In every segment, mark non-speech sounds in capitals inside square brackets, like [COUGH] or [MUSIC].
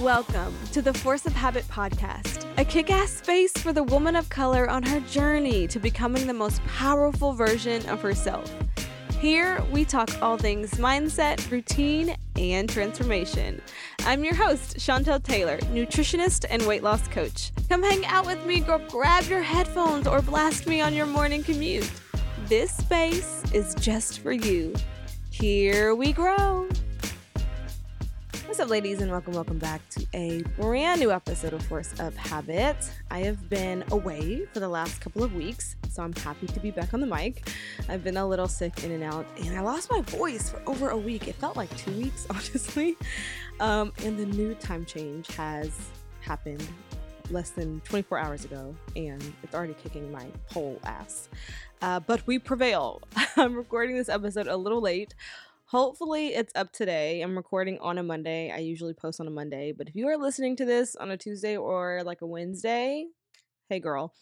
Welcome to the Force of Habit podcast, a kick ass space for the woman of color on her journey to becoming the most powerful version of herself. Here, we talk all things mindset, routine, and transformation. I'm your host, Chantel Taylor, nutritionist and weight loss coach. Come hang out with me, girl. Grab your headphones or blast me on your morning commute. This space is just for you. Here we grow. What's up, ladies, and welcome, welcome back to a brand new episode of Force of Habit. I have been away for the last couple of weeks, so I'm happy to be back on the mic. I've been a little sick in and out, and I lost my voice for over a week. It felt like two weeks, [LAUGHS] honestly. Um, and the new time change has happened less than 24 hours ago, and it's already kicking my whole ass. Uh, but we prevail. [LAUGHS] I'm recording this episode a little late Hopefully, it's up today. I'm recording on a Monday. I usually post on a Monday, but if you are listening to this on a Tuesday or like a Wednesday, hey girl.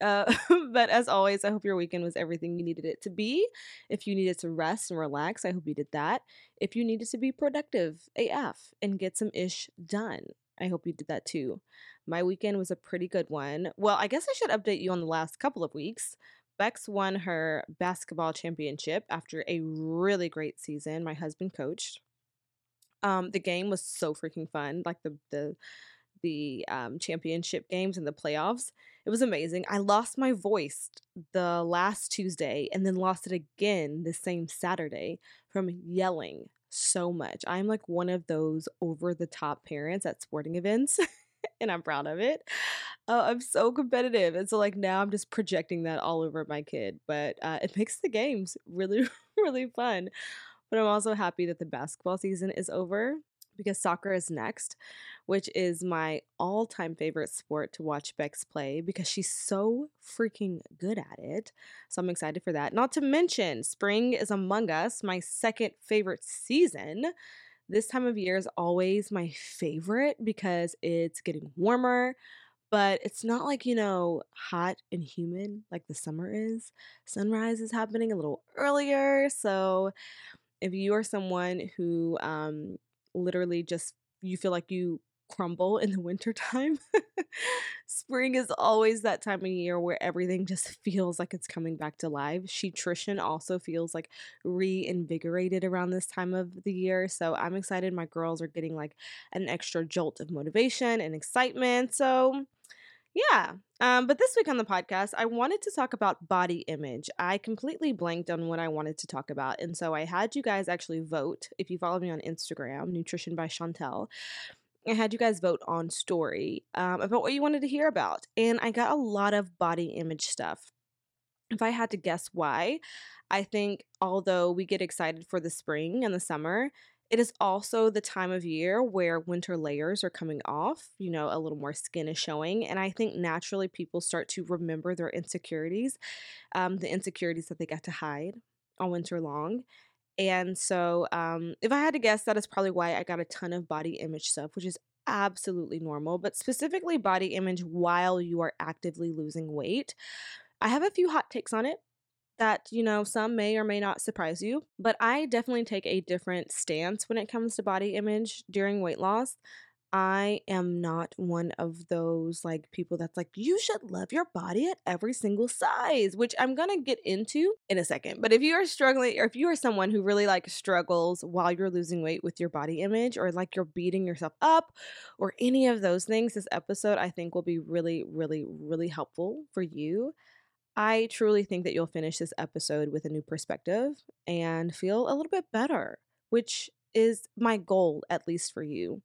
Uh, [LAUGHS] but as always, I hope your weekend was everything you needed it to be. If you needed to rest and relax, I hope you did that. If you needed to be productive AF and get some ish done, I hope you did that too. My weekend was a pretty good one. Well, I guess I should update you on the last couple of weeks. Bex won her basketball championship after a really great season. My husband coached. Um, the game was so freaking fun. Like the the the um, championship games and the playoffs. It was amazing. I lost my voice the last Tuesday and then lost it again the same Saturday from yelling so much. I'm like one of those over the top parents at sporting events. [LAUGHS] and I'm proud of it. Uh, I'm so competitive. And so, like, now I'm just projecting that all over my kid. But uh, it makes the games really, [LAUGHS] really fun. But I'm also happy that the basketball season is over because soccer is next, which is my all time favorite sport to watch Bex play because she's so freaking good at it. So I'm excited for that. Not to mention, spring is among us, my second favorite season. This time of year is always my favorite because it's getting warmer, but it's not like, you know, hot and humid like the summer is. Sunrise is happening a little earlier. So if you are someone who um, literally just you feel like you crumble in the wintertime. [LAUGHS] Spring is always that time of year where everything just feels like it's coming back to life. Shetrition also feels like reinvigorated around this time of the year. So I'm excited. My girls are getting like an extra jolt of motivation and excitement. So yeah. Um, but this week on the podcast, I wanted to talk about body image. I completely blanked on what I wanted to talk about. And so I had you guys actually vote. If you follow me on Instagram, Nutrition by Chantel, I had you guys vote on story um, about what you wanted to hear about. And I got a lot of body image stuff. If I had to guess why, I think although we get excited for the spring and the summer, it is also the time of year where winter layers are coming off, you know, a little more skin is showing. And I think naturally people start to remember their insecurities, um, the insecurities that they got to hide all winter long. And so, um, if I had to guess, that is probably why I got a ton of body image stuff, which is absolutely normal, but specifically body image while you are actively losing weight. I have a few hot takes on it that, you know, some may or may not surprise you, but I definitely take a different stance when it comes to body image during weight loss. I am not one of those like people that's like, you should love your body at every single size, which I'm gonna get into in a second. But if you are struggling, or if you are someone who really like struggles while you're losing weight with your body image, or like you're beating yourself up, or any of those things, this episode I think will be really, really, really helpful for you. I truly think that you'll finish this episode with a new perspective and feel a little bit better, which is my goal, at least for you.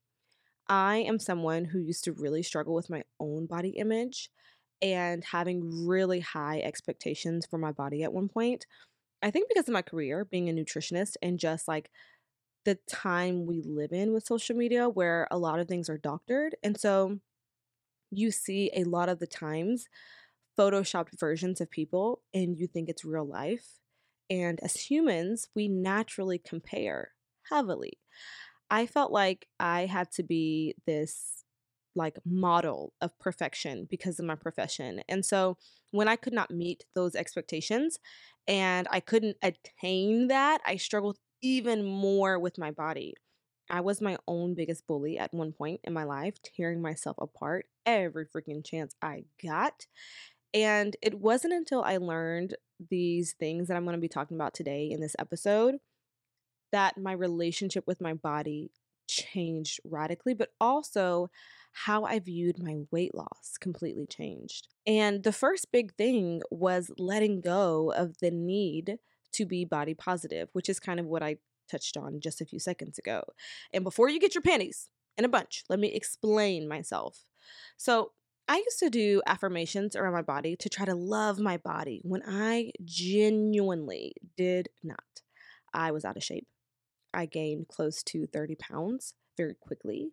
I am someone who used to really struggle with my own body image and having really high expectations for my body at one point. I think because of my career being a nutritionist and just like the time we live in with social media where a lot of things are doctored. And so you see a lot of the times photoshopped versions of people and you think it's real life. And as humans, we naturally compare heavily. I felt like I had to be this like model of perfection because of my profession. And so when I could not meet those expectations and I couldn't attain that, I struggled even more with my body. I was my own biggest bully at one point in my life, tearing myself apart every freaking chance I got. And it wasn't until I learned these things that I'm going to be talking about today in this episode that my relationship with my body changed radically, but also how I viewed my weight loss completely changed. And the first big thing was letting go of the need to be body positive, which is kind of what I touched on just a few seconds ago. And before you get your panties in a bunch, let me explain myself. So, I used to do affirmations around my body to try to love my body when I genuinely did not. I was out of shape. I gained close to 30 pounds very quickly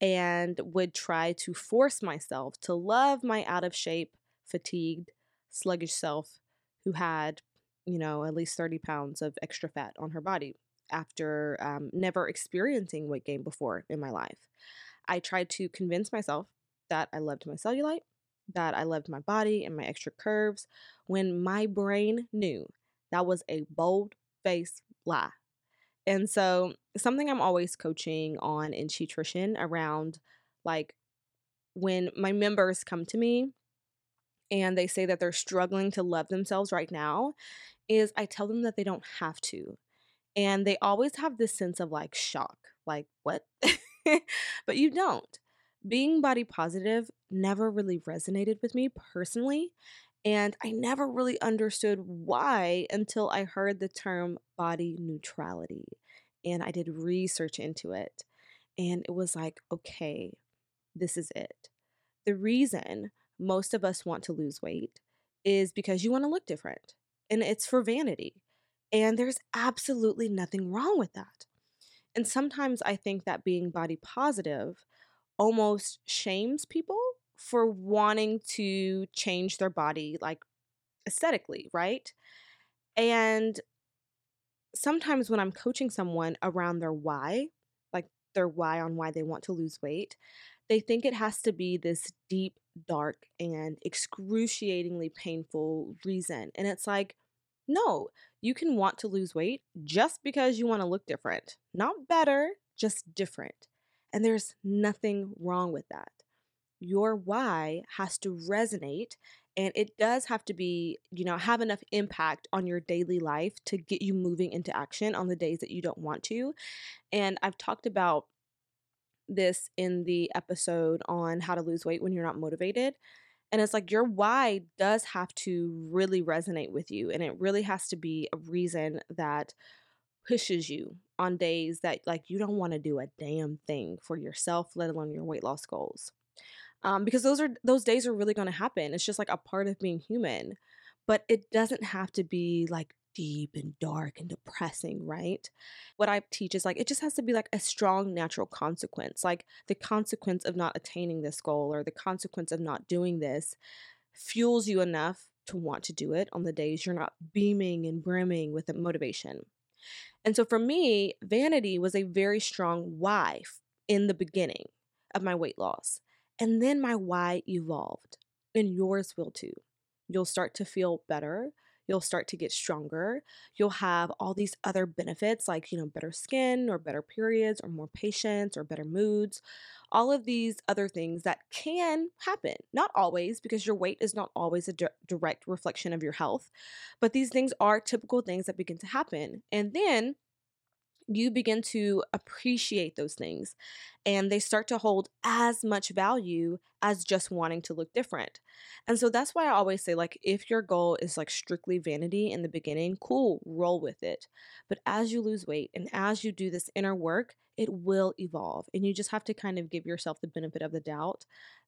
and would try to force myself to love my out of shape, fatigued, sluggish self who had, you know, at least 30 pounds of extra fat on her body after um, never experiencing weight gain before in my life. I tried to convince myself that I loved my cellulite, that I loved my body and my extra curves, when my brain knew that was a bold faced lie. And so, something I'm always coaching on in Shetrition around like when my members come to me and they say that they're struggling to love themselves right now, is I tell them that they don't have to. And they always have this sense of like shock, like, what? [LAUGHS] but you don't. Being body positive never really resonated with me personally. And I never really understood why until I heard the term body neutrality. And I did research into it. And it was like, okay, this is it. The reason most of us want to lose weight is because you want to look different, and it's for vanity. And there's absolutely nothing wrong with that. And sometimes I think that being body positive almost shames people for wanting to change their body like aesthetically, right? And sometimes when I'm coaching someone around their why, like their why on why they want to lose weight, they think it has to be this deep, dark, and excruciatingly painful reason. And it's like, no, you can want to lose weight just because you want to look different. Not better, just different. And there's nothing wrong with that. Your why has to resonate and it does have to be, you know, have enough impact on your daily life to get you moving into action on the days that you don't want to. And I've talked about this in the episode on how to lose weight when you're not motivated. And it's like your why does have to really resonate with you. And it really has to be a reason that pushes you on days that like you don't want to do a damn thing for yourself, let alone your weight loss goals. Um, because those are those days are really going to happen. It's just like a part of being human, but it doesn't have to be like deep and dark and depressing, right? What I teach is like it just has to be like a strong natural consequence, like the consequence of not attaining this goal or the consequence of not doing this fuels you enough to want to do it on the days you're not beaming and brimming with motivation. And so for me, vanity was a very strong why in the beginning of my weight loss. And then my why evolved, and yours will too. You'll start to feel better. You'll start to get stronger. You'll have all these other benefits like, you know, better skin or better periods or more patience or better moods. All of these other things that can happen. Not always, because your weight is not always a di- direct reflection of your health, but these things are typical things that begin to happen. And then you begin to appreciate those things and they start to hold as much value as just wanting to look different. And so that's why I always say like if your goal is like strictly vanity in the beginning, cool, roll with it. But as you lose weight and as you do this inner work, it will evolve and you just have to kind of give yourself the benefit of the doubt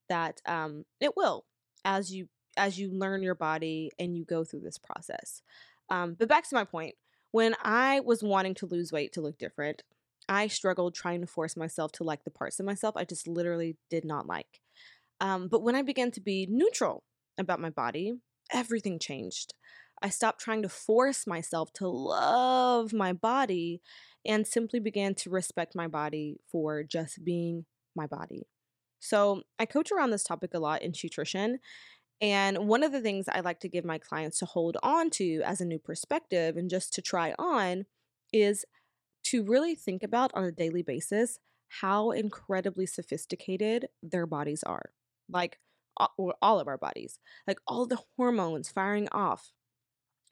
that um it will as you as you learn your body and you go through this process. Um, but back to my point, when I was wanting to lose weight to look different, I struggled trying to force myself to like the parts of myself I just literally did not like. Um, but when I began to be neutral about my body, everything changed. I stopped trying to force myself to love my body and simply began to respect my body for just being my body. So, I coach around this topic a lot in Shetrition, and one of the things I like to give my clients to hold on to as a new perspective and just to try on is to really think about on a daily basis how incredibly sophisticated their bodies are. Like or all of our bodies, like all the hormones firing off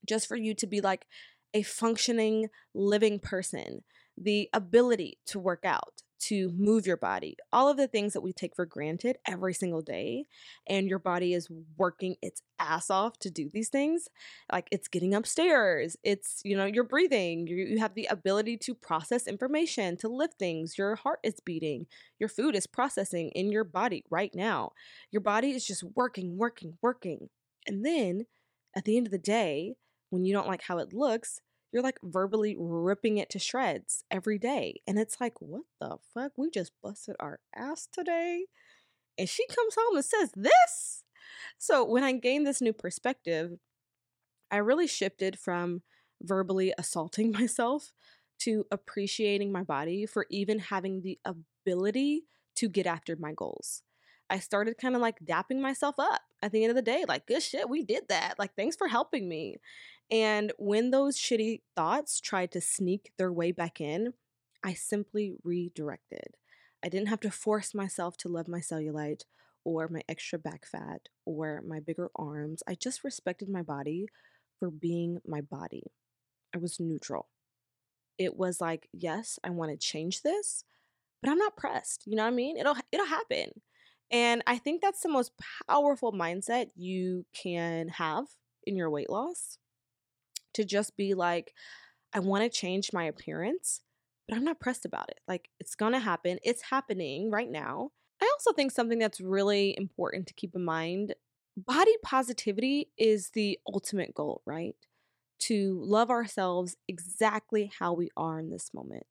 just for you to be like a functioning, living person, the ability to work out, to move your body, all of the things that we take for granted every single day. And your body is working its ass off to do these things. Like it's getting upstairs, it's, you know, you're breathing, you, you have the ability to process information, to lift things, your heart is beating, your food is processing in your body right now. Your body is just working, working, working. And then at the end of the day, when you don't like how it looks, you're like verbally ripping it to shreds every day. And it's like, what the fuck? We just busted our ass today. And she comes home and says this. So when I gained this new perspective, I really shifted from verbally assaulting [LAUGHS] myself to appreciating my body for even having the ability to get after my goals. I started kind of like dapping myself up at the end of the day, like, good shit, we did that. Like, thanks for helping me. And when those shitty thoughts tried to sneak their way back in, I simply redirected. I didn't have to force myself to love my cellulite or my extra back fat or my bigger arms. I just respected my body for being my body. I was neutral. It was like, yes, I want to change this, but I'm not pressed. You know what I mean? It'll it'll happen. And I think that's the most powerful mindset you can have in your weight loss to just be like, I want to change my appearance, but I'm not pressed about it. Like, it's going to happen. It's happening right now. I also think something that's really important to keep in mind body positivity is the ultimate goal, right? To love ourselves exactly how we are in this moment.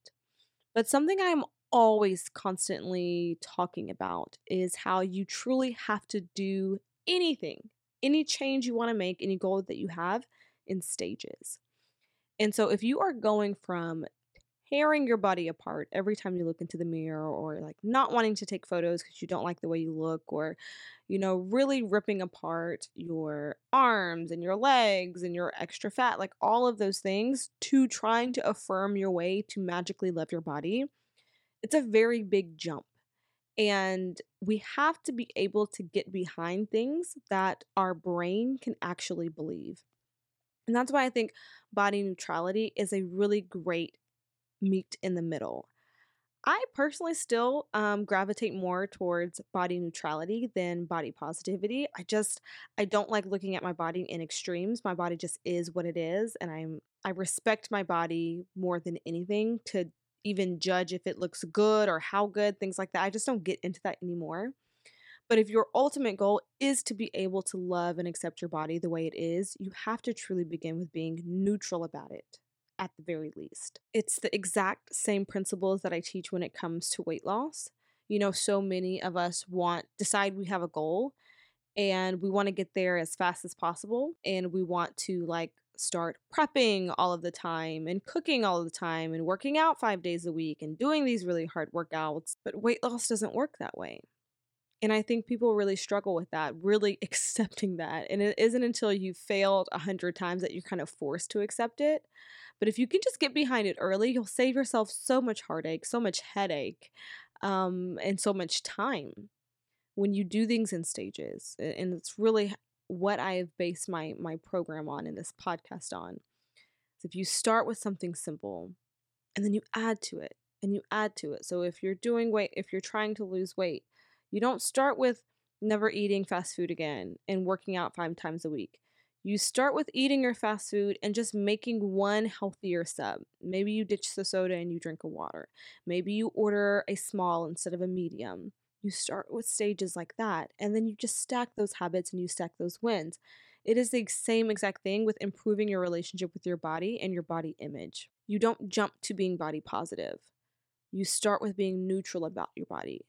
But something I'm always constantly talking about is how you truly have to do anything, any change you want to make, any goal that you have in stages. And so if you are going from tearing your body apart every time you look into the mirror or like not wanting to take photos because you don't like the way you look or you know really ripping apart your arms and your legs and your extra fat like all of those things to trying to affirm your way to magically love your body it's a very big jump and we have to be able to get behind things that our brain can actually believe and that's why I think body neutrality is a really great meet in the middle. I personally still um, gravitate more towards body neutrality than body positivity. I just I don't like looking at my body in extremes. My body just is what it is, and I'm I respect my body more than anything to even judge if it looks good or how good things like that. I just don't get into that anymore. But if your ultimate goal is to be able to love and accept your body the way it is, you have to truly begin with being neutral about it at the very least. It's the exact same principles that I teach when it comes to weight loss. You know, so many of us want decide we have a goal and we want to get there as fast as possible and we want to like start prepping all of the time and cooking all the time and working out 5 days a week and doing these really hard workouts. But weight loss doesn't work that way. And I think people really struggle with that, really [LAUGHS] accepting that. And it isn't until you've failed a hundred times that you're kind of forced to accept it. But if you can just get behind it early, you'll save yourself so much heartache, so much headache, um, and so much time when you do things in stages. And it's really what I have based my my program on and this podcast on. So if you start with something simple and then you add to it and you add to it. So if you're doing weight, if you're trying to lose weight, you don't start with never eating fast food again and working out five times a week. You start with eating your fast food and just making one healthier sub. Maybe you ditch the soda and you drink a water. Maybe you order a small instead of a medium. You start with stages like that, and then you just stack those habits and you stack those wins. It is the same exact thing with improving your relationship with your body and your body image. You don't jump to being body positive. You start with being neutral about your body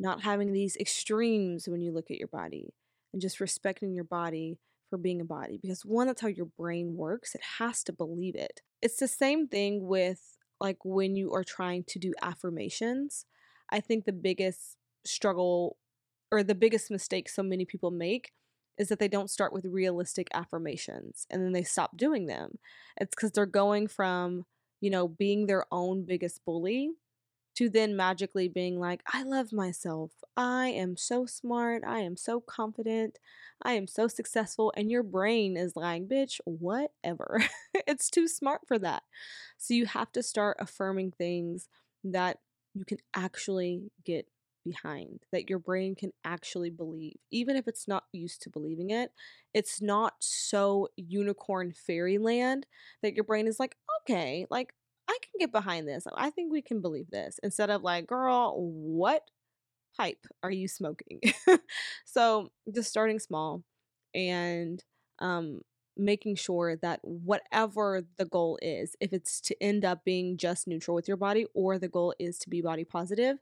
not having these extremes when you look at your body and just respecting your body for being a body because one that's how your brain works it has to believe it it's the same thing with like when you are trying to do affirmations i think the biggest struggle or the biggest mistake so many people make is that they don't start with realistic affirmations and then they stop doing them it's because they're going from you know, being their own biggest bully to then magically being like, I love myself. I am so smart. I am so confident. I am so successful. And your brain is like, bitch, whatever. [LAUGHS] it's too smart for that. So you have to start affirming things that you can actually get behind, that your brain can actually believe, even if it's not used to believing it. It's not so unicorn fairyland that your brain is like, okay, like I can get behind this. I think we can believe this instead of like, girl, what pipe are you smoking? [LAUGHS] so just starting small and um, making sure that whatever the goal is, if it's to end up being just neutral with your body or the goal is to be body positive,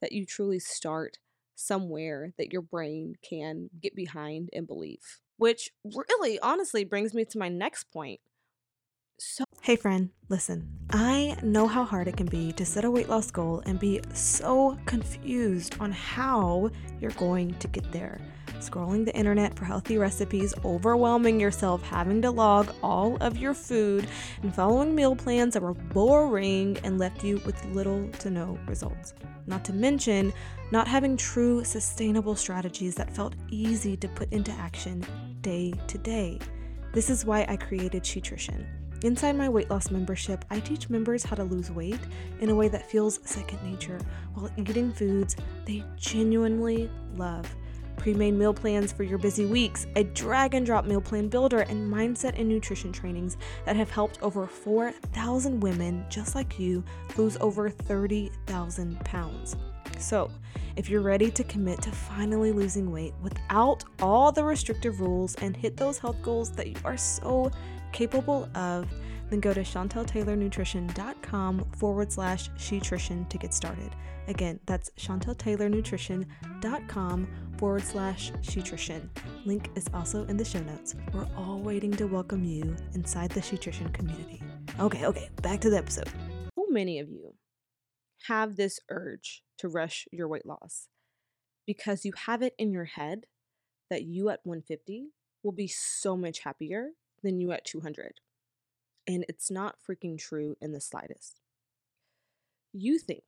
that you truly start somewhere that your brain can get behind and believe. Which really, honestly, brings me to my next point so, hey friend, listen. I know how hard it can be to set a weight loss goal and be so confused on how you're going to get there. Scrolling the internet for healthy recipes, overwhelming yourself, having to log all of your food, and following meal plans that were boring and left you with little to no results. Not to mention, not having true sustainable strategies that felt easy to put into action day to day. This is why I created Shetrition Inside my weight loss membership, I teach members how to lose weight in a way that feels second nature while eating foods they genuinely love. Pre made meal plans for your busy weeks, a drag and drop meal plan builder, and mindset and nutrition trainings that have helped over 4,000 women just like you lose over 30,000 pounds. So, if you're ready to commit to finally losing weight without all the restrictive rules and hit those health goals that you are so capable of, then go to chanteltaylornutrition.com forward slash shetrition to get started. Again, that's chanteltaylornutrition.com forward slash shetrition. Link is also in the show notes. We're all waiting to welcome you inside the shetrition community. Okay, okay, back to the episode. So many of you have this urge to rush your weight loss because you have it in your head that you at 150 will be so much happier than you at 200. And it's not freaking true in the slightest. You think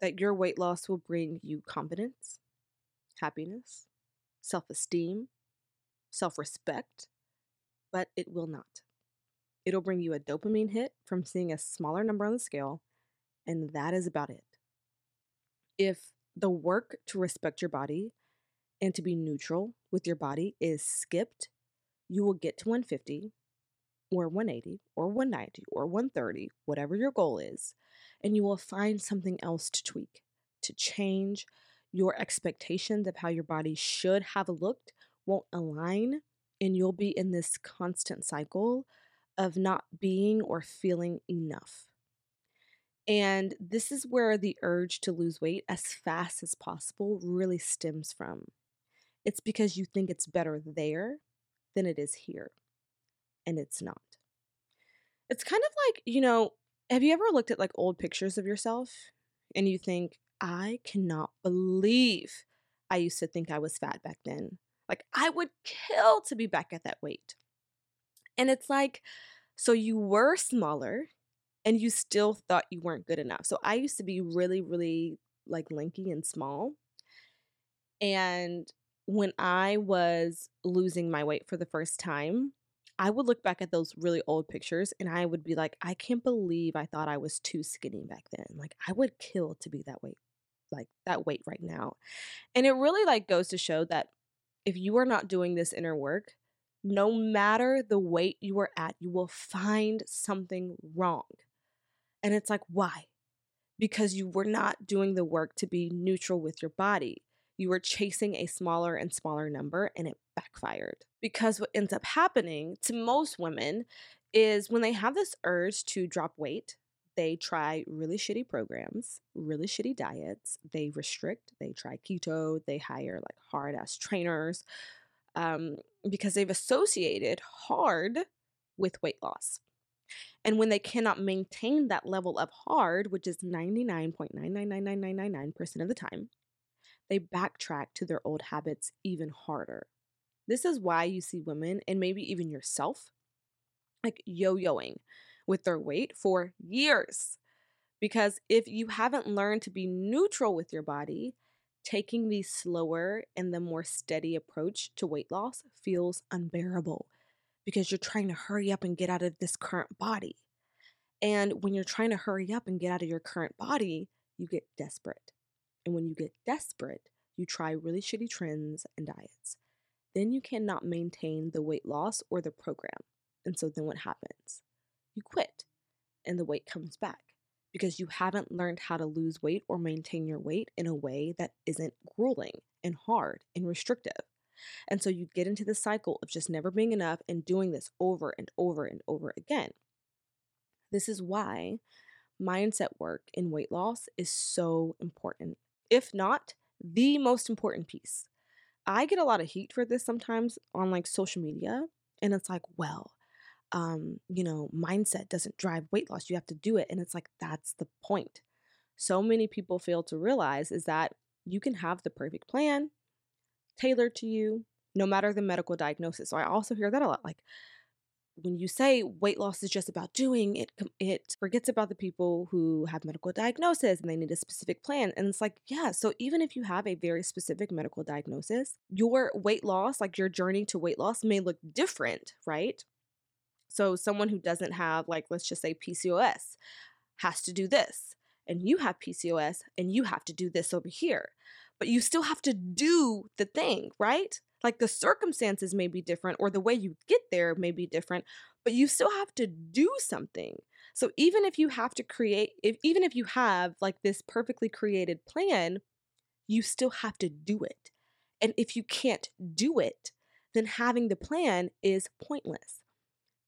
that your weight loss will bring you confidence, happiness, self esteem, self respect, but it will not. It'll bring you a dopamine hit from seeing a smaller number on the scale, and that is about it. If the work to respect your body and to be neutral with your body is skipped you will get to 150 or 180 or 190 or 130, whatever your goal is, and you will find something else to tweak, to change. Your expectations of how your body should have looked won't align, and you'll be in this constant cycle of not being or feeling enough. And this is where the urge to lose weight as fast as possible really stems from. It's because you think it's better there than it is here. And it's not. It's kind of like, you know, have you ever looked at like old pictures of yourself and you think, I cannot believe I used to think I was fat back then? Like, I would kill to be back at that weight. And it's like, so you were smaller and you still thought you weren't good enough. So I used to be really, really like lanky and small. And when I was losing my weight for the first time, I would look back at those really old pictures and I would be like, I can't believe I thought I was too skinny back then. Like I would kill to be that weight, like that weight right now. And it really like goes to show that if you are not doing this inner work, no matter the weight you are at, you will find something wrong. And it's like, why? Because you were not doing the work to be neutral with your body you were chasing a smaller and smaller number and it backfired. Because what ends up happening to most women is when they have this urge to drop weight, they try really shitty programs, really shitty diets, they restrict, they try keto, they hire like hard ass trainers um, because they've associated hard with weight loss. And when they cannot maintain that level of hard, which is 99.9999999% of the time, they backtrack to their old habits even harder. This is why you see women, and maybe even yourself, like yo yoing with their weight for years. Because if you haven't learned to be neutral with your body, taking the slower and the more steady approach to weight loss feels unbearable because you're trying to hurry up and get out of this current body. And when you're trying to hurry up and get out of your current body, you get desperate. And when you get desperate, you try really shitty trends and diets. Then you cannot maintain the weight loss or the program. And so then what happens? You quit and the weight comes back because you haven't learned how to lose weight or maintain your weight in a way that isn't grueling and hard and restrictive. And so you get into the cycle of just never being enough and doing this over and over and over again. This is why mindset work in weight loss is so important. If not, the most important piece. I get a lot of heat for this sometimes on like social media, and it's like, well, um, you know, mindset doesn't drive weight loss. You have to do it. And it's like, that's the point. So many people fail to realize is that you can have the perfect plan tailored to you, no matter the medical diagnosis. So I also hear that a lot. Like, when you say weight loss is just about doing it it forgets about the people who have medical diagnosis and they need a specific plan and it's like yeah so even if you have a very specific medical diagnosis your weight loss like your journey to weight loss may look different right? So someone who doesn't have like let's just say PCOS has to do this and you have PCOS and you have to do this over here but you still have to do the thing right like the circumstances may be different or the way you get there may be different, but you still have to do something. So even if you have to create if even if you have like this perfectly created plan, you still have to do it. And if you can't do it, then having the plan is pointless.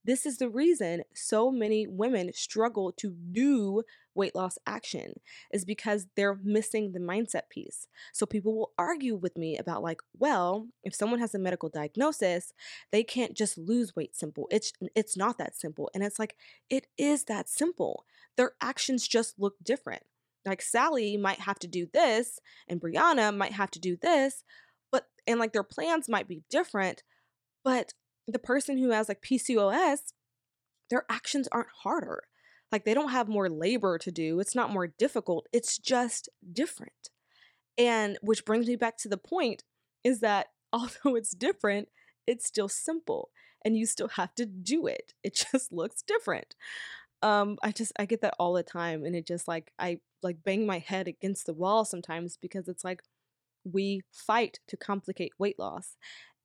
This is the reason so many women struggle to do weight loss action is because they're missing the mindset piece. So people will argue with me about like, well, if someone has a medical diagnosis, they can't just lose weight simple. It's it's not that simple. And it's like it is that simple. Their actions just look different. Like Sally might have to do this and Brianna might have to do this, but and like their plans might be different, but the person who has like PCOS, their actions aren't harder. Like they don't have more labor to do. It's not more difficult. It's just different. And which brings me back to the point is that [LAUGHS] although it's different, it's still simple and you still have to do it. It just looks different. Um I just I get that all the time and it just like I like bang my head against the wall sometimes because it's like we fight to complicate weight loss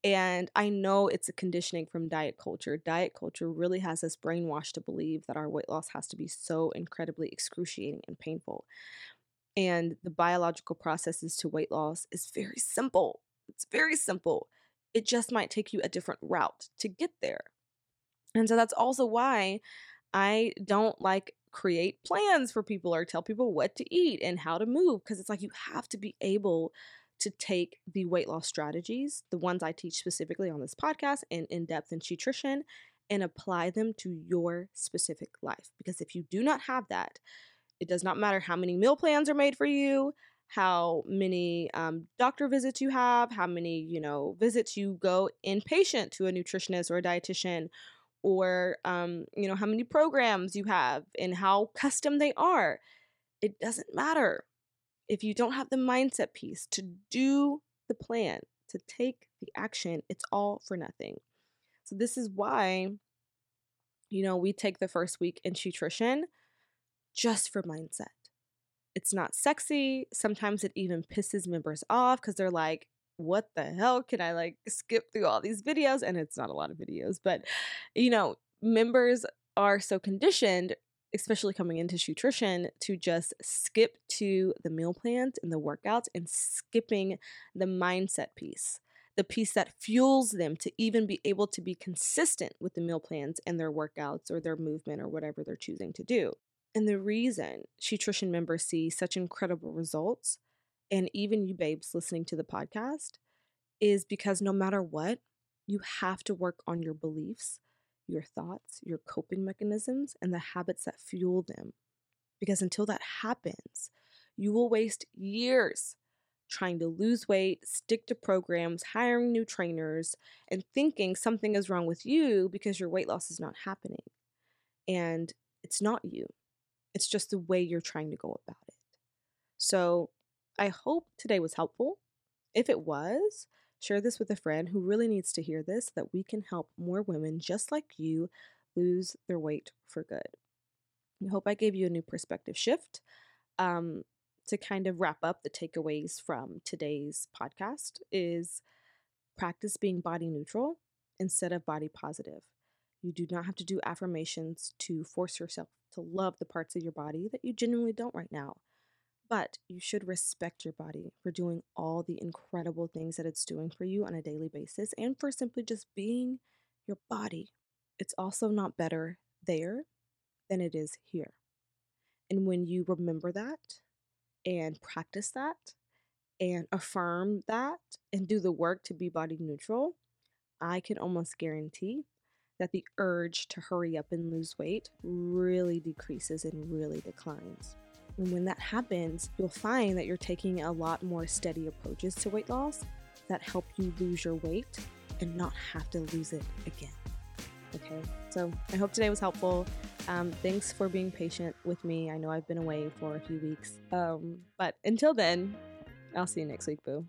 and I know it's a conditioning from diet culture. Diet culture really has us brainwashed to believe that our weight loss has to be so incredibly excruciating and painful. And the biological processes to weight loss is very simple. It's very simple. It just might take you a different route to get there. And so that's also why I don't like create plans for people or tell people what to eat and how to move because it's like you have to be able to take the weight loss strategies, the ones I teach specifically on this podcast and in depth in Shetrition, and apply them to your specific life. Because if you do not have that, it does not matter how many meal plans are made for you, how many um, doctor visits you have, how many you know visits you go inpatient to a nutritionist or a dietitian, or um, you know how many programs you have and how custom they are. It doesn't matter if you don't have the mindset piece to do the plan, to take the action, it's all for nothing. So, this is why, you know, we take the first week in Shetrition just for mindset. It's not sexy. Sometimes it even pisses members off because they're like, what the hell? Can I like skip through all these videos? And it's not a lot of videos, but you know, members are so conditioned especially coming into Shetrition, to just skip to the meal plans and the workouts and skipping the mindset piece, the piece that fuels them to even be able to be consistent with the meal plans and their workouts or their movement or whatever they're choosing to do. And the reason Shetrition members see such incredible results, and even you babes listening to the podcast, is because no matter what, you have to work on your beliefs your thoughts, your coping mechanisms, and the habits that fuel them. Because until that happens, you will waste years trying to lose weight, stick to programs, hiring new trainers, and thinking something is wrong with you because your weight loss is not happening. And It's not you, it's just the way you're trying to go about it. So I hope today was helpful. If it was, share this with a friend who really needs to hear this so that we can help more women just like you lose their weight for good. I hope I gave you a new perspective shift. Um, to kind of wrap up the takeaways from today's podcast is practice being body neutral instead of body positive. You do not have to do affirmations to force yourself to love the parts of your body that you genuinely don't right now. But you should respect your body for doing all the incredible things that it's doing for you on a daily basis and for simply just being your body. It's also not better there than it is here. And when you remember that and practice that and affirm that and do the work to be body neutral, I can almost guarantee that the urge to hurry up and lose weight really decreases and really declines. And when that happens, you'll find that you're taking a lot more steady approaches to weight loss that help you lose your weight and not have to lose it again. Okay, so I hope today was helpful. Um, thanks for being patient with me. I know I've been away for a few weeks. Um, but until then, I'll see you next week, boo.